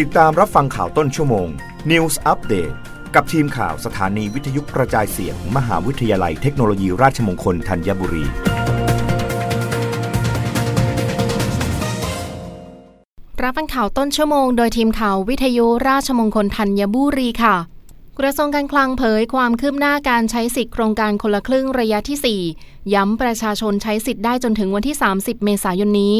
ติดตามรับฟังข่าวต้นชั่วโมง News Update กับทีมข่าวสถานีวิทยุกระจายเสียงมหาวิทยาลัยเทคโนโลยีราชมงคลธัญบุรี รับฟังข่าวต้นชั่วโมง โดยทีมข่าววิทยุราชมงคลธัญบุรีค่ะ กระทรวงการคลังเผยความคืบหน้าการใช้สิทธิโครงการคนละครึ่งระยะที่ 4 ย้ำประชาชนใช้สิทธิ์ได้จนถึงวันที่ 30 เมษายนนี้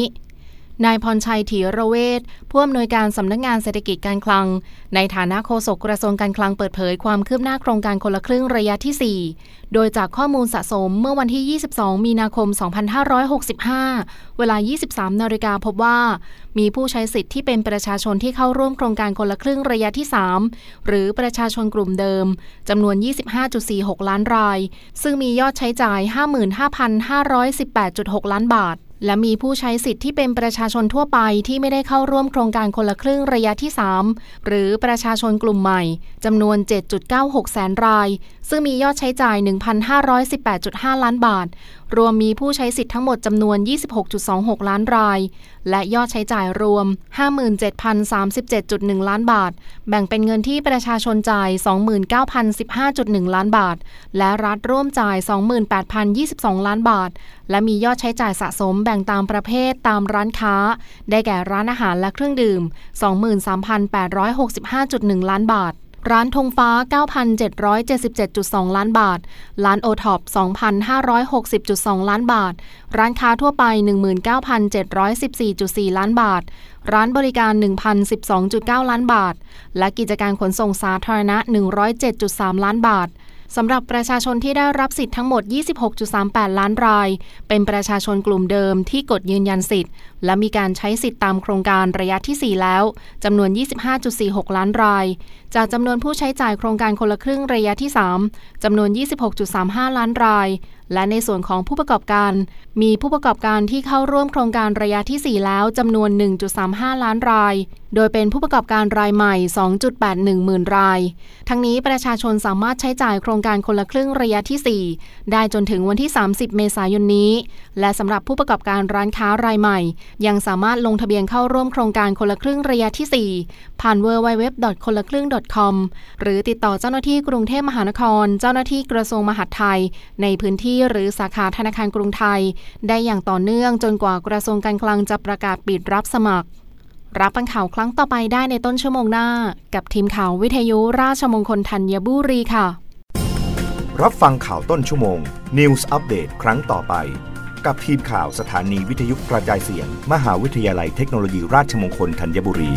นายพรชัยถีระเวทผู้อำนวยการสำนักงงานเศรษฐกิจการคลัง ในฐานะโฆษกกระทรวงการคลังเปิดเผยความคืบหน้าโครงการคนละครึ่งระยะที่ 4 โดยจากข้อมูลสะสมเมื่อวันที่ 22 มีนาคม 2565 เวลา 23 นาฬิกาพบว่า มีผู้ใช้สิทธิ์ที่เป็นประชาชนที่เข้าร่วมโครงการคนละครึ่งระยะที่ 3 หรือประชาชนกลุ่มเดิมจำนวน 25.46 ล้านราย ซึ่งมียอดใช้จ่าย 55,518.6 ล้านบาท และมีผู้ใช้สิทธิ์ที่เป็นประชาชนทั่วไปที่ไม่ได้เข้าร่วมโครงการคนละครึ่งระยะที่ 3 หรือประชาชนกลุ่มใหม่จำนวน 7.96 แสนราย ซึ่งมียอดใช้จ่าย 1,518.5 ล้านบาท รวมมีผู้ใช้สิทธิ์ทั้งหมดจำนวน 26.26 ล้านราย และยอดใช้จ่ายรวม 57,037.1 ล้านบาท แบ่งเป็นเงินที่ประชาชนจ่าย 29,015.1 ล้านบาท และรัฐร่วมจ่าย 28,022 ล้านบาท และมียอดใช้จ่ายสะสมแบ่งตามประเภทตามร้านค้า ได้แก่ร้านอาหารและเครื่องดื่ม 23,865.1 ล้านบาท ร้านธงฟ้า 9,777.2 ล้านบาท ร้านโอท็อป 2,560.2 ล้านบาท ร้านค้าทั่วไป 19,714.4 ล้านบาท ร้านบริการ 1,012.9 ล้านบาท และกิจการขนส่งสาธารณะ 107.3 ล้านบาท สำหรับประชาชนที่ได้รับสิทธิ์ทั้งหมด 26.38 ล้านราย เป็นประชาชนกลุ่มเดิมที่กดยืนยันสิทธิ์ และมีการใช้สิทธิ์ตามโครงการระยะที่ 4 แล้วจำนวน 25.46 ล้านราย จากจำนวนผู้ใช้จ่ายโครงการคนละครึ่งระยะที่ 3จำนวน 26.35 ล้านราย และในส่วนของผู้ประกอบการ มีผู้ประกอบการที่เข้าร่วมโครงการระยะที่ 4 แล้วจำนวน 1.35 ล้านราย โดยเป็นผู้ประกอบการรายใหม่ 2.81 หมื่นราย ทั้งนี้ประชาชนสามารถใช้จ่ายโครงการคนละครึ่งระยะที่ 4 ได้จนถึงวันที่ 30 เมษายนนี้ และสำหรับผู้ประกอบการร้านค้ารายใหม่ ยังสามารถลงทะเบียนเข้าร่วมโครงการคนละครึ่งระยะที่ 4 ผ่าน www. คนละครึ่ง .com หรือติดต่อเจ้าหน้าที่กรุงเทพมหานคร เจ้าหน้าที่กระทรวงมหาดไทย ในพื้นที่หรือสาขาธนาคารกรุงไทย ได้อย่างต่อเนื่องจนกว่ากระทรวงการคลังจะประกาศปิดรับสมัคร รับฟังข่าวครั้งต่อไปได้ในต้นชั่วโมงหน้า กับทีมข่าววิทยุราชมงคลธัญบุรีค่ะ รับฟังข่าวต้นชั่วโมง News อัปเดตครั้งต่อไป กับทีมข่าวสถานีวิทยุกระจายเสียง มหาวิทยาลัยเทคโนโลยีราชมงคลธัญบุรี